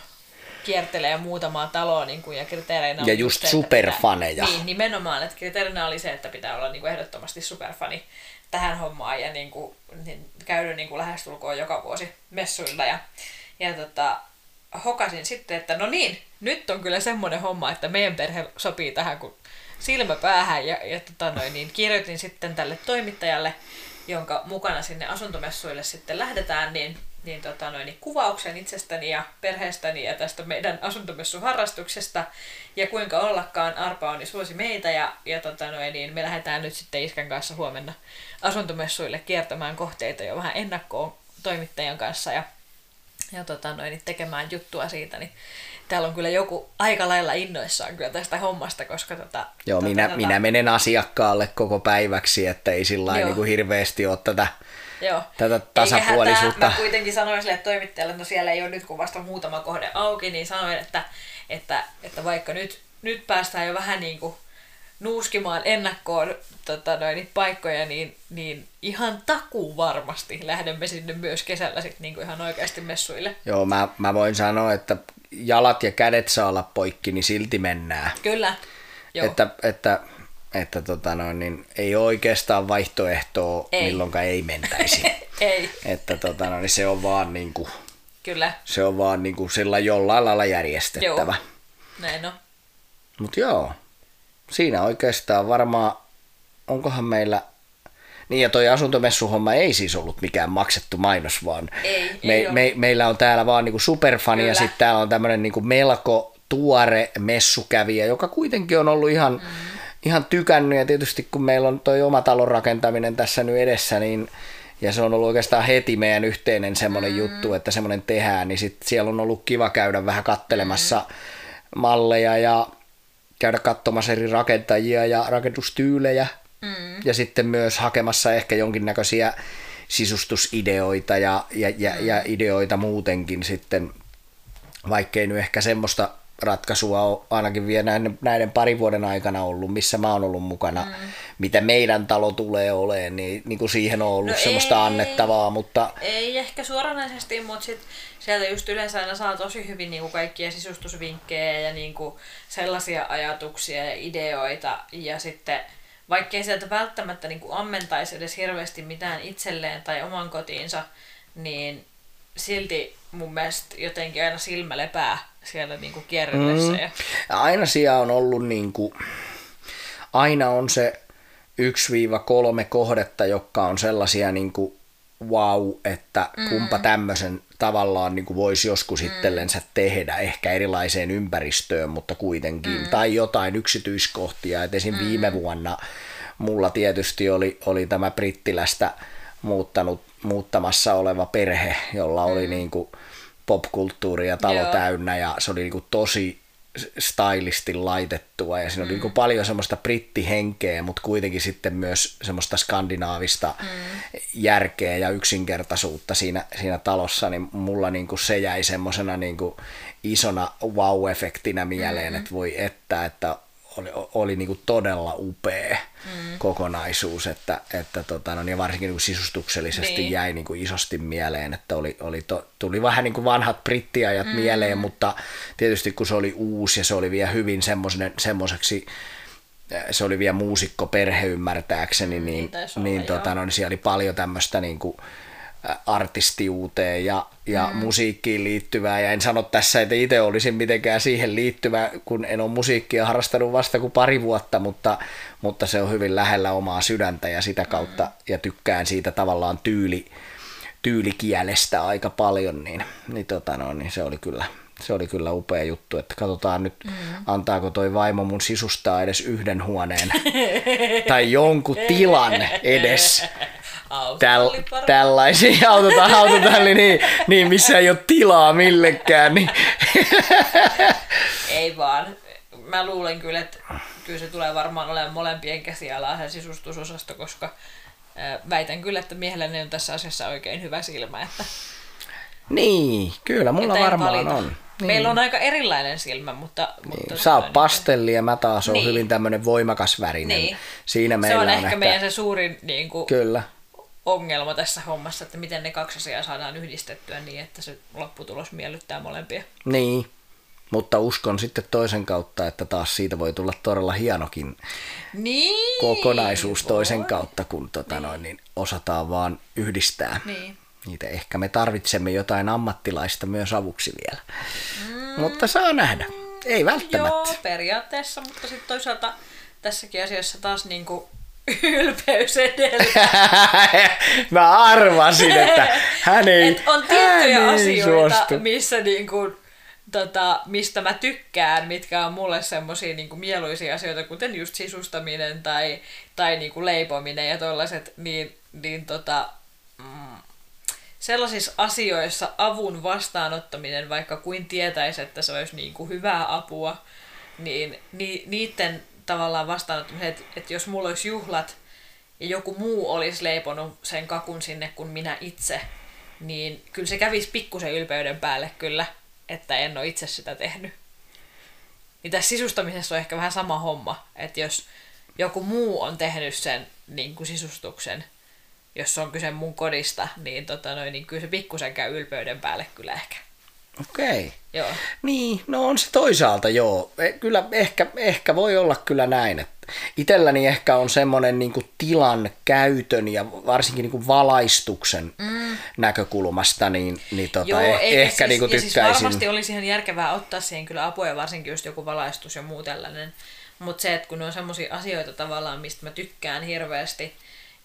kiertelee muutamaa taloa niin kuin, ja kriteereinä Ja just se, superfaneja. Pitää, niin, nimenomaan, että kriteerinä oli se, että pitää olla niin kuin ehdottomasti superfani tähän hommaan ja niin kuin, niin, käydä niin kuin lähestulkoon joka vuosi messuilla. Ja, ja tota, hokasin sitten, että no niin, nyt on kyllä semmoinen homma, että meidän perhe sopii tähän kuin silmä päähän. Ja, ja tota noin, niin kirjoitin sitten tälle toimittajalle, jonka mukana sinne asuntomessuille sitten lähdetään, niin niin, tota noin, niin kuvauksen itsestäni ja perheestäni ja tästä meidän asuntomessuharrastuksesta. Ja kuinka ollakaan Arpa on suosi meitä ja, ja tota noin, niin me lähdetään nyt sitten Iskän kanssa huomenna asuntomessuille kiertämään kohteita jo vähän ennakkoon toimittajan kanssa ja, ja tota noin, niin tekemään juttua siitä. Niin täällä on kyllä joku aika lailla innoissaan kyllä tästä hommasta, koska tota, Joo, tota, minä, tota, minä menen asiakkaalle koko päiväksi, että ei sillä lailla niin kuin hirveästi ole tätä, Joo. tätä tasapuolisuutta. hätää. Mä kuitenkin sanoin sille toimittajalle, että no siellä ei ole nyt kun vasta muutama kohde auki, niin sanoin, että, että, että vaikka nyt, nyt päästään jo vähän niin kuin nuuskimaan ennakkoon tota noin, paikkoja, niin, niin ihan takuu varmasti lähdemme sinne myös kesällä sit niin kuin ihan oikeasti messuille. Joo, mä, mä voin sanoa, että jalat ja kädet saa olla poikki, niin silti mennään. Kyllä. Joo. Että, että, että tota noin, niin ei ole oikeastaan vaihtoehtoa, Ei. milloinka ei mentäisi. ei, että tota noin, niin se on vaan niin kuin, kyllä. se on vaan niin kuin sillä jollain lailla järjestettävä. Joo. Näin on. Mutta joo, siinä oikeastaan varmaan, onkohan meillä, Niin ja toi asuntomessuhomma ei siis ollut mikään maksettu mainos, vaan Ei, me, ei me, meillä on täällä vaan niinku superfani ja Kyllä. sitten täällä on tämmöinen niinku melko tuore messukävijä, joka kuitenkin on ollut ihan, mm. Ihan tykännyt ja tietysti kun meillä on toi oma talon rakentaminen tässä nyt edessä, niin ja se on ollut oikeastaan heti meidän yhteinen semmoinen mm. juttu, että semmoinen tehdään, niin sit siellä on ollut kiva käydä vähän kattelemassa mm. malleja ja käydä katsomassa eri rakentajia ja rakennustyylejä. Mm. Ja sitten myös hakemassa ehkä jonkinnäköisiä sisustusideoita ja, ja, ja, mm. ja ideoita muutenkin sitten, vaikkei nyt ehkä semmoista ratkaisua ole ainakin vielä näiden, näiden parin vuoden aikana ollut, missä mä oon ollut mukana, mm. mitä meidän talo tulee olemaan, niin, niin kuin siihen on ollut No semmoista ei. annettavaa, mutta Ei ehkä suoranaisesti, mutta sit sieltä just yleensä aina saa tosi hyvin niinku kaikkia sisustusvinkkejä ja niinku sellaisia ajatuksia ja ideoita. Ja sitten vaikkei sieltä välttämättä niinku ammentaisi edes hirveästi mitään itselleen tai oman kotiinsa, niin silti mun mielestä jotenkin aina silmä lepää siellä niinku kierrellessä. Mm. Ja, aina siellä on ollut niin kuin, aina on se 1-3 kohdetta, jotka on sellaisia niin kuin, wow, että mm. kumpa tämmöisen tavallaan niin kuin voisi joskus mm. itsellensä tehdä, ehkä erilaiseen ympäristöön, mutta kuitenkin, mm. tai jotain yksityiskohtia. Et esim. Mm. viime vuonna mulla tietysti oli, oli tämä Brittilästä muuttanut, muuttamassa oleva perhe, jolla oli niin kuin popkulttuuri ja talo Joo. täynnä ja se oli niin kuin tosi stylisti laitettua ja siinä oli mm. paljon semmoista brittihenkeä, mutta kuitenkin sitten myös semmoista skandinaavista mm. järkeä ja yksinkertaisuutta siinä, siinä talossa, niin mulla niin kuin se jäi semmoisena niin kuin isona wow-efektinä mieleen, mm. että voi että, että oli, oli niin kuin todella upea mm. kokonaisuus, että, että tota, no, ja varsinkin niin kuin sisustuksellisesti Niin. jäi niin kuin isosti mieleen, että oli, oli to, tuli vähän niin kuin vanhat brittiajat mm. mieleen, mutta tietysti kun se oli uusi ja se oli vielä hyvin semmoiseksi se oli vielä muusikko perhe ymmärtääkseni, niin, Niin olla, niin, tota, no, niin siellä oli paljon tämmöistä niin kuin, artistiuuteen ja, ja mm. musiikkiin liittyvää. Ja en sano tässä, että itse olisin mitenkään siihen liittyvä, kun en ole musiikkia harrastanut vasta kuin pari vuotta, mutta, mutta se on hyvin lähellä omaa sydäntä ja sitä kautta, mm. ja tykkään siitä tavallaan tyyli, tyylikielestä aika paljon, niin, niin, tota no, niin se oli kyllä se oli kyllä upea juttu, että katsotaan nyt, mm. antaako toi vaimo mun sisustaa edes yhden huoneen tai jonkun tilan edes täl, tällaisia autota, autotalli, niin, niin missä ei ole tilaa millekään. Niin. Ei vaan. Mä luulen kyllä, että kyllä se tulee varmaan olemaan molempien käsialaa se sisustusosasto, koska väitän kyllä, että miehellä on tässä asiassa oikein hyvä silmä. Että, niin, kyllä mulla varmaan valita. on. Niin. Meillä on aika erilainen silmä, mutta... mutta Niin. Sä oot tota, pastelli ja mä taas on Niin. hyvin tämmönen voimakas värinen. Niin. Siinä Se meillä on on ehkä meidän se suurin niin kuin, Kyllä. Ongelma tässä hommassa, että miten ne kaksi asiaa saadaan yhdistettyä niin, että se lopputulos miellyttää molempia. Niin, mutta uskon sitten toisen kautta, että taas siitä voi tulla todella hienokin Niin! kokonaisuus toisen voi. kautta, kun tota noin, niin osataan vaan yhdistää. Niin. Niitä ehkä me tarvitsemme jotain ammattilaista myös avuksi vielä. Mm. Mutta saa nähdä. Ei välttämättä. Joo, periaatteessa, mutta sitten toisaalta tässäkin asiassa taas niinku ylpeys edellä. Mä arvasin, että hän ei, Et on hän tiettyjä ei asioita, suostu. missä niinku, tota, mistä mä tykkään, mitkä on mulle semmosia niinku mieluisia asioita, kuten just sisustaminen tai, tai niinku leipominen ja tollaset, niin, niin tota, mm, sellaisissa asioissa avun vastaanottaminen, vaikka kuin tietäisi, että se olisi niinku hyvää apua, niin ni, niiden tavallaan vastaanottaminen, että, että jos mulla olisi juhlat ja joku muu olisi leiponut sen kakun sinne kuin minä itse, niin kyllä se kävisi pikkusen ylpeyden päälle kyllä, että en ole itse sitä tehnyt. Niin tässä sisustamisessa on ehkä vähän sama homma, että jos joku muu on tehnyt sen niin kuin sisustuksen, jos on kyse mun kodista, niin, tota noin, niin kyllä se pikkusen käy ylpeyden päälle kyllä ehkä. Okei. Joo. Niin, no on se toisaalta joo. E- Kyllä ehkä, ehkä voi olla kyllä näin. Että itselläni ehkä on semmoinen niin tilan käytön ja varsinkin niin kuin valaistuksen mm. näkökulmasta, niin, niin tota, Joo, eh, eikä ehkä siis, niin kuin ja siis tykkäisin. varmasti olisi ihan järkevää ottaa siihen kyllä apua ja varsinkin just joku valaistus ja muu tällainen. Mutta se, että kun ne on semmoisia asioita tavallaan, mistä mä tykkään hirveästi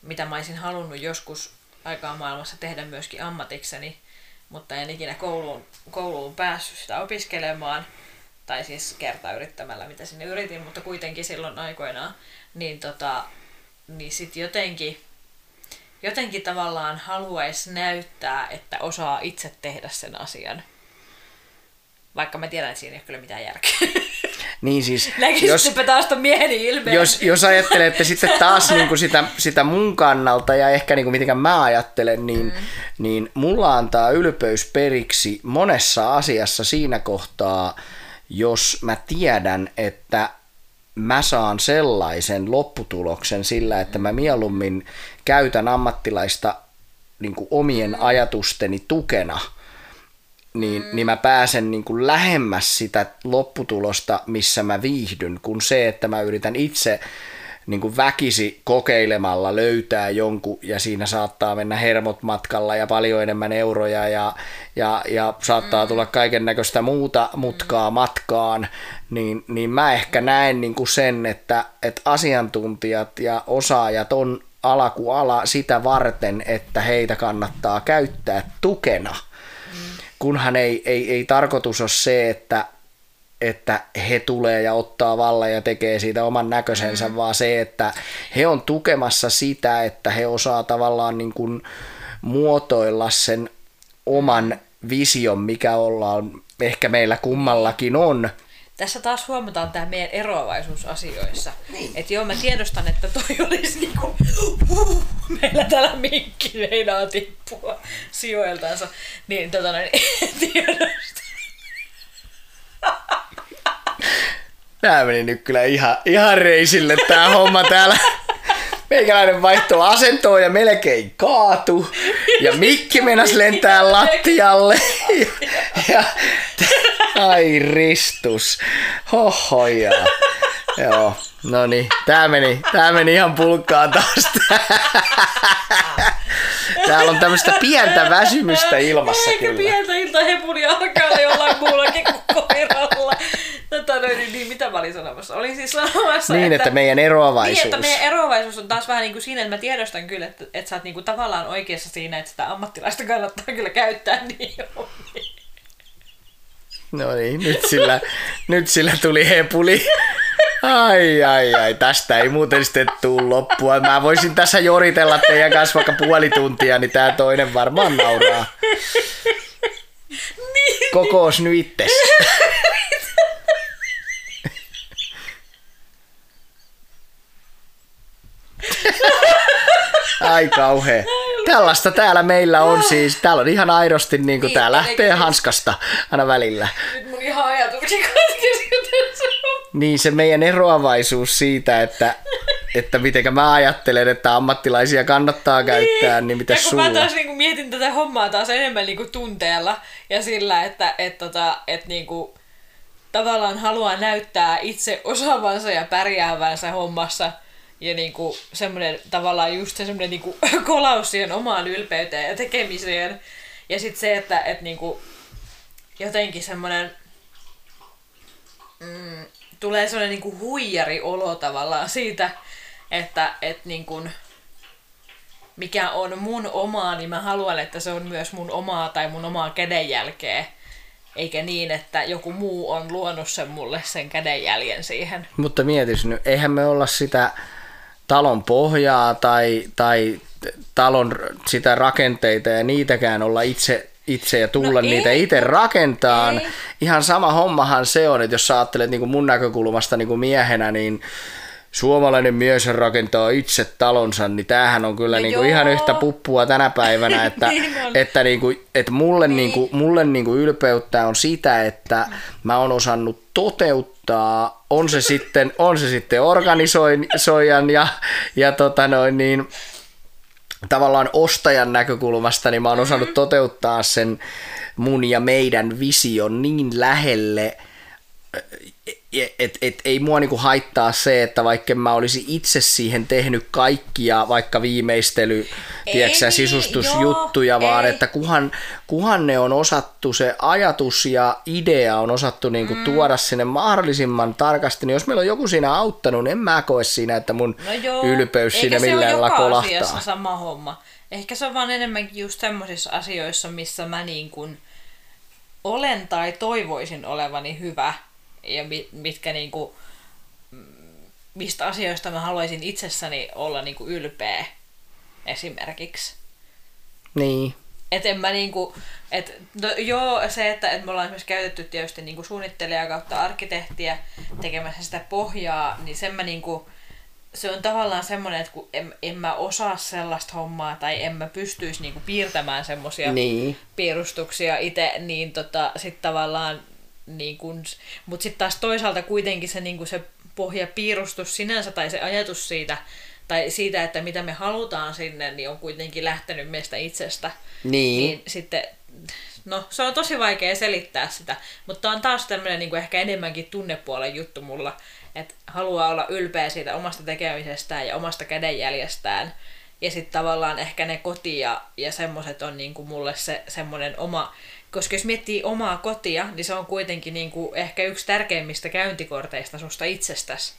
mitä mä olisin halunnut joskus aikaa maailmassa tehdä myöskin ammatikseni, mutta en ikinä kouluun, kouluun päässyt sitä opiskelemaan, tai siis kertaa yrittämällä, mitä sinne yritin, mutta kuitenkin silloin aikoinaan, niin, tota, niin sitten jotenkin, jotenkin tavallaan haluaisi näyttää, että osaa itse tehdä sen asian. Vaikka mä tiedän, että siinä ei ole kyllä mitään järkeä. Niin siis, jos, taas ton mieheni ilmeen. Jos, jos ajattelette sitten taas niin kuin sitä, sitä mun kannalta ja ehkä niin kuin miten mä ajattelen, niin, mm. niin mulla antaa ylpeys periksi monessa asiassa siinä kohtaa, jos mä tiedän, että mä saan sellaisen lopputuloksen sillä, että mä mieluummin käytän ammattilaista niin kuin omien ajatusteni tukena, niin, mm. niin mä pääsen niin kuin lähemmäs sitä lopputulosta, missä mä viihdyn, kun se, että mä yritän itse niin kuin väkisi kokeilemalla löytää jonkun ja siinä saattaa mennä hermot matkalla ja paljon enemmän euroja ja, ja, ja saattaa mm. tulla kaiken näköistä muuta mutkaa mm. matkaan, niin, niin mä ehkä näen niin kuin sen, että, että asiantuntijat ja osaajat on ala kuin ala sitä varten, että heitä kannattaa käyttää tukena. Kunhan ei, ei, ei tarkoitus ole se, että että he tulee ja ottaa vallan ja tekee siitä oman näköisensä, mm. vaan se, että he on tukemassa sitä, että he osaa tavallaan niin kuin muotoilla sen oman vision, mikä ollaan, ehkä meillä kummallakin on. Tässä taas huomataan tämä meidän eroavaisuus asioissa. Niin. Että joo, mä tiedostan, että toi olisi niinku, uh, meillä täällä minkki meinaa tippua sijoiltansa. Niin tota, niin, tiedostan. Tää meni nyt kyllä ihan, ihan reisille tää homma täällä. Meikäläinen vaihtoi asentoa ja melkein kaatu. Ja Mikki mennäs lentää lattialle. Ja, ja, ai ristus. Hohoja. Joo, no niin. Tää meni, tää meni ihan pulkkaan taas. Täällä on tämmöistä pientä väsymystä ilmassa Eikä kyllä. pientä iltahepulia alkaa jollain muullakin. Tota, niin, mitä mä olin sanomassa? Olin siis sanomassa, Niin, että, että meidän eroavaisuus. Niin, että meidän eroavaisuus on taas vähän niin kuin siinä, että mä tiedostan kyllä, että, että sä oot niin kuin tavallaan oikeassa siinä, että sitä ammattilaista kannattaa kyllä käyttää niin No niin, nyt sillä, nyt sillä tuli hepuli. Ai, ai, ai, tästä ei muuten sitten tuu loppua. Mä voisin tässä joritella teidän kanssa vaikka puoli tuntia, niin tää toinen varmaan nauraa. Niin. Kokous nyittes. Ai kauhea. Tällaista täällä meillä on siis. Täällä on ihan aidosti niin kuin niin, tää lähtee hanskasta aina välillä. Nyt mun ihan ajatuksen katkesi Niin se meidän eroavaisuus siitä, että, että miten mä ajattelen, että ammattilaisia kannattaa käyttää, niin, niin mitä sulla? mä taas niin mietin tätä hommaa taas enemmän niin kuin tunteella ja sillä, että et, tota, et, niin kuin, tavallaan haluaa näyttää itse osaavansa ja pärjäävänsä hommassa – ja niinku semmoinen tavallaan just se semmoinen niinku kolaus siihen omaan ylpeyteen ja tekemiseen. Ja sitten se, että et niinku jotenkin semmoinen mm, tulee semmoinen niinku huijari olo tavallaan siitä, että et niinku, mikä on mun omaa, niin mä haluan, että se on myös mun omaa tai mun omaa kädenjälkeä. Eikä niin, että joku muu on luonut sen mulle sen kädenjäljen siihen. Mutta mietis nyt, eihän me olla sitä talon pohjaa tai, tai talon sitä rakenteita ja niitäkään olla itse itse ja tulla no niitä itse rakentaan. Ei. Ihan sama hommahan se on, että jos sä ajattelet niin kuin mun näkökulmasta niin kuin miehenä, niin suomalainen mies rakentaa itse talonsa, niin tämähän on kyllä no niin kuin ihan yhtä puppua tänä päivänä, että, niin että, niin kuin, että mulle, niin. Niin kuin, mulle niin kuin ylpeyttä on sitä, että mä oon osannut toteuttaa, on se sitten, on se sitten organisoijan ja, ja tota noin niin, tavallaan ostajan näkökulmasta, niin mä oon osannut toteuttaa sen mun ja meidän vision niin lähelle et, et, et, ei mua niinku haittaa se, että vaikka mä olisi itse siihen tehnyt kaikkia, vaikka viimeistely, ei, tiedätkö, sisustusjuttuja, joo, vaan ei. että kuhan, kuhan ne on osattu, se ajatus ja idea on osattu niinku mm. tuoda sinne mahdollisimman tarkasti, niin jos meillä on joku siinä auttanut, niin en mä koe siinä, että mun no joo, ylpeys siinä millään lakolahtaa. Eikä se ole sama homma. Ehkä se on vaan enemmänkin just semmoisissa asioissa, missä mä niin kuin olen tai toivoisin olevani hyvä ja mitkä niin kuin, mistä asioista mä haluaisin itsessäni olla niin kuin ylpeä esimerkiksi. Niin. Et en mä niinku, et, no joo, se, että et me ollaan esimerkiksi käytetty tietysti niinku suunnittelijaa kautta arkkitehtiä tekemässä sitä pohjaa, niin sen mä niinku, se on tavallaan semmoinen, että kun en, en mä osaa sellaista hommaa tai en mä pystyisi niinku piirtämään semmoisia niin. piirustuksia itse, niin tota, sit tavallaan niin kun, mutta sitten taas toisaalta kuitenkin se, niin se pohjapiirustus sinänsä tai se ajatus siitä, tai siitä, että mitä me halutaan sinne, niin on kuitenkin lähtenyt meistä itsestä. Niin. niin sitten, no se on tosi vaikea selittää sitä, mutta on taas tämmöinen niin ehkä enemmänkin tunnepuolen juttu mulla, että haluaa olla ylpeä siitä omasta tekemisestään ja omasta kädenjäljestään. Ja sitten tavallaan ehkä ne koti ja, ja semmoiset on niin kuin mulle se semmoinen oma koska jos miettii omaa kotia, niin se on kuitenkin niin kuin ehkä yksi tärkeimmistä käyntikorteista susta itsestäsi,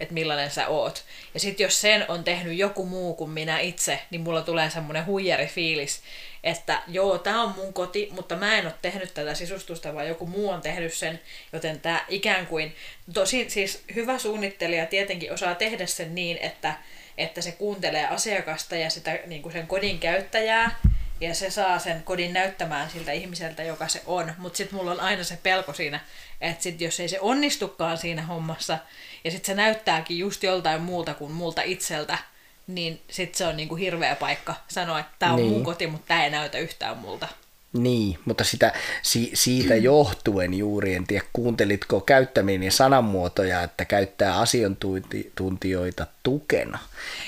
että millainen sä oot. Ja sitten jos sen on tehnyt joku muu kuin minä itse, niin mulla tulee semmoinen huijari fiilis, että joo, tämä on mun koti, mutta mä en ole tehnyt tätä sisustusta, vaan joku muu on tehnyt sen, joten tämä ikään kuin, tosi siis hyvä suunnittelija tietenkin osaa tehdä sen niin, että, että se kuuntelee asiakasta ja sitä niin kuin sen kodin käyttäjää, ja se saa sen kodin näyttämään siltä ihmiseltä, joka se on. Mutta sitten mulla on aina se pelko siinä, että sit jos ei se onnistukaan siinä hommassa, ja sitten se näyttääkin just joltain muulta kuin multa itseltä, niin sitten se on niinku hirveä paikka sanoa, että tämä on niin. mun koti, mutta tämä ei näytä yhtään multa. Niin, mutta sitä, si, siitä johtuen juuri, en tiedä kuuntelitko käyttämiini sanamuotoja, että käyttää asiantuntijoita tukena.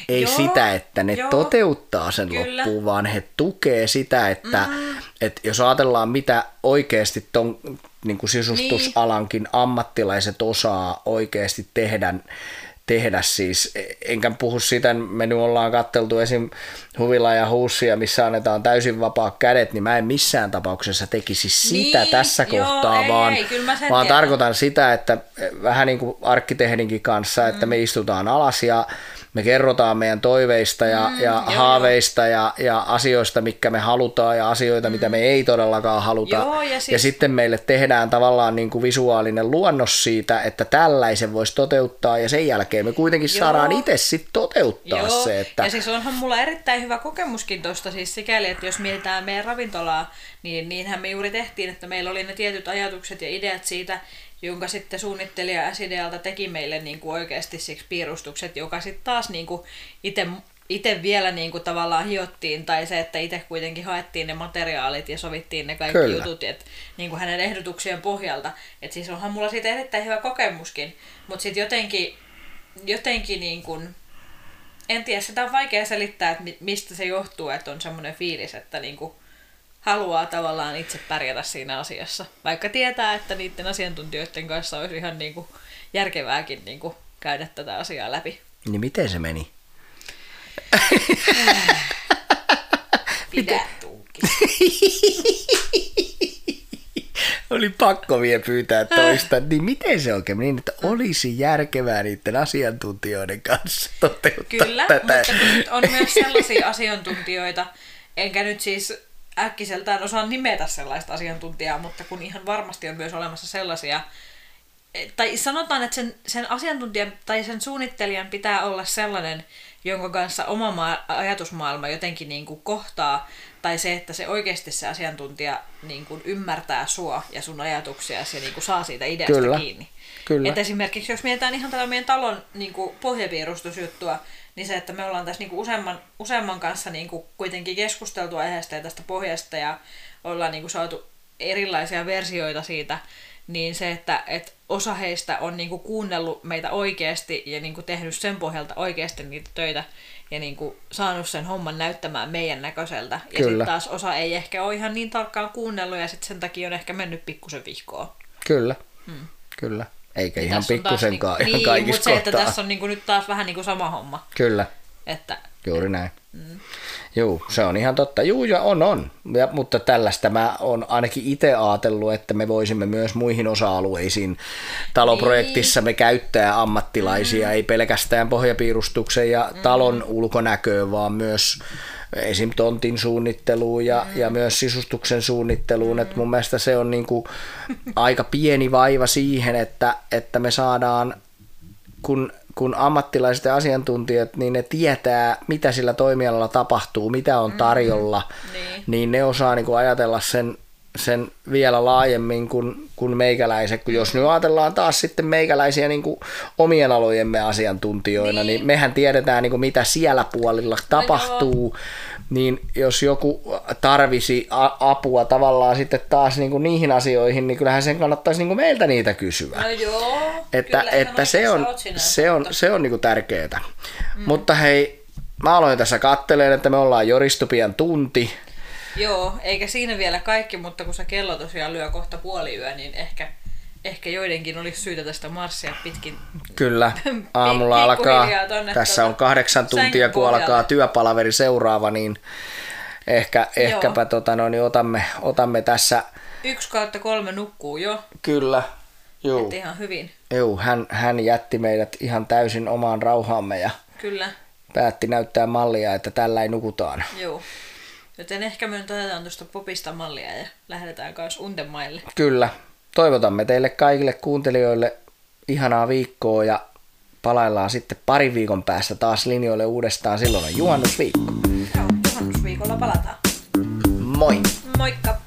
Ei joo, sitä, että ne joo, toteuttaa sen kyllä. loppuun, vaan he tukee sitä, että, mm. että jos ajatellaan mitä oikeasti ton niin kuin sisustusalankin niin. ammattilaiset osaa oikeasti tehdä, tehdä siis. Enkä puhu sitä, me nyt ollaan katteltu esim. Huvila ja Huussia, missä annetaan täysin vapaa kädet, niin mä en missään tapauksessa tekisi sitä niin, tässä joo, kohtaa, ei, vaan, ei, vaan tarkoitan sitä, että vähän niin kuin arkkitehdinkin kanssa, mm. että me istutaan alas ja me kerrotaan meidän toiveista ja, mm, ja joo, haaveista. Ja, ja asioista, mitkä me halutaan ja asioita, mm. mitä me ei todellakaan haluta. Joo, ja, siis... ja sitten meille tehdään tavallaan niin kuin visuaalinen luonnos siitä, että tällaisen voisi toteuttaa ja sen jälkeen me kuitenkin joo. saadaan itse sitten toteuttaa joo. se. Että... Ja siis onhan mulla erittäin hyvä kokemuskin tuosta siis sikäli, että jos mietitään meidän ravintolaa, niin niinhän me juuri tehtiin, että meillä oli ne tietyt ajatukset ja ideat siitä, jonka sitten suunnittelija S-idealta teki meille niin kuin oikeasti siksi piirustukset, joka sitten taas niin kuin itse itse vielä niin kuin tavallaan hiottiin, tai se, että itse kuitenkin haettiin ne materiaalit ja sovittiin ne kaikki Kyllä. jutut et, niin kuin hänen ehdotuksien pohjalta. Et siis onhan mulla siitä erittäin hyvä kokemuskin, mutta sitten jotenkin, jotenkin niin kuin, en tiedä, sitä on vaikea selittää, että mistä se johtuu, että on semmoinen fiilis, että niin kuin, haluaa tavallaan itse pärjätä siinä asiassa. Vaikka tietää, että niiden asiantuntijoiden kanssa olisi ihan niin kuin järkevääkin niin kuin käydä tätä asiaa läpi. Niin miten se meni? Pidä Oli pakko vielä pyytää toista. Niin miten se oikein niin, että olisi järkevää niiden asiantuntijoiden kanssa toteuttaa Kyllä, tätä? mutta on myös sellaisia asiantuntijoita, enkä nyt siis äkkiseltään osaa nimetä sellaista asiantuntijaa, mutta kun ihan varmasti on myös olemassa sellaisia, tai sanotaan, että sen, sen asiantuntijan tai sen suunnittelijan pitää olla sellainen, jonka kanssa oma maa, ajatusmaailma jotenkin niin kuin kohtaa, tai se, että se oikeasti se asiantuntija niin kuin ymmärtää sua ja sun ajatuksia ja niin kuin saa siitä ideasta Kyllä. kiinni. Kyllä. Et esimerkiksi jos mietitään ihan tätä meidän talon niin kuin pohjapiirustusjuttua, niin se, että me ollaan tässä niinku useamman, useamman kanssa niinku kuitenkin keskusteltu aiheesta ja tästä pohjasta ja ollaan niinku saatu erilaisia versioita siitä, niin se, että et osa heistä on niinku kuunnellut meitä oikeasti ja niinku tehnyt sen pohjalta oikeasti niitä töitä ja niinku saanut sen homman näyttämään meidän näköiseltä. Ja sitten taas osa ei ehkä ole ihan niin tarkkaan kuunnellut ja sitten sen takia on ehkä mennyt pikkusen vihkoon. Kyllä. Hmm. Kyllä. Eikä Niin ihan on taas pikkusenkaan niinku- ihan niin, kaikissa mutta se, että tässä on niinku nyt taas vähän niinku sama homma. Kyllä, Että juuri näin. Mm. Juu, se on ihan totta. Juu, ja on, on. Ja, mutta tällaista mä oon ainakin itse ajatellut, että me voisimme myös muihin osa-alueisiin taloprojektissa me käyttää ammattilaisia, mm. ei pelkästään pohjapiirustuksen ja mm. talon ulkonäköön, vaan myös esim. tontin suunnitteluun ja, mm. ja myös sisustuksen suunnitteluun. Mm. Et mun mielestä se on niinku aika pieni vaiva siihen, että, että me saadaan, kun kun ammattilaiset ja asiantuntijat, niin ne tietää, mitä sillä toimialalla tapahtuu, mitä on tarjolla, Niin. niin ne osaa niin kuin ajatella sen, sen vielä laajemmin kuin, kuin meikäläiset. Kun jos nyt ajatellaan taas sitten meikäläisiä niin kuin omien alojemme asiantuntijoina, niin, niin mehän tiedetään, niin kuin mitä siellä puolilla tapahtuu, niin jos joku tarvisi apua tavallaan sitten taas niin kuin niihin asioihin, niin kyllähän sen kannattaisi niin kuin meiltä niitä kysyä. No joo, Että, että se on, sinä, se on, se on niinku tärkeää. Mm. Mutta hei, mä aloin tässä katteleen, että me ollaan joristu pian tunti. Joo, eikä siinä vielä kaikki, mutta kun se kello tosiaan lyö kohta puoli yö, niin ehkä, ehkä joidenkin olisi syytä tästä marssia pitkin. Kyllä, aamulla alkaa, tonne tässä on tuota kahdeksan tuntia, kun alkaa työpalaveri seuraava, niin ehkä, ehkäpä tota, no, niin otamme, otamme tässä, Yksi kautta kolme nukkuu jo, kyllä, juu, että ihan hyvin. juu hän, hän jätti meidät ihan täysin omaan rauhaamme ja Kyllä, päätti näyttää mallia, että tällä ei nukutaan. joo. Joten ehkä me nyt otetaan tuosta popista mallia ja lähdetään kanssa untemaille. Kyllä. Toivotamme teille kaikille kuuntelijoille ihanaa viikkoa ja palaillaan sitten parin viikon päästä taas linjoille uudestaan. Silloin on juhannusviikko. Joo, juhannusviikolla palataan. Moi! Moikka!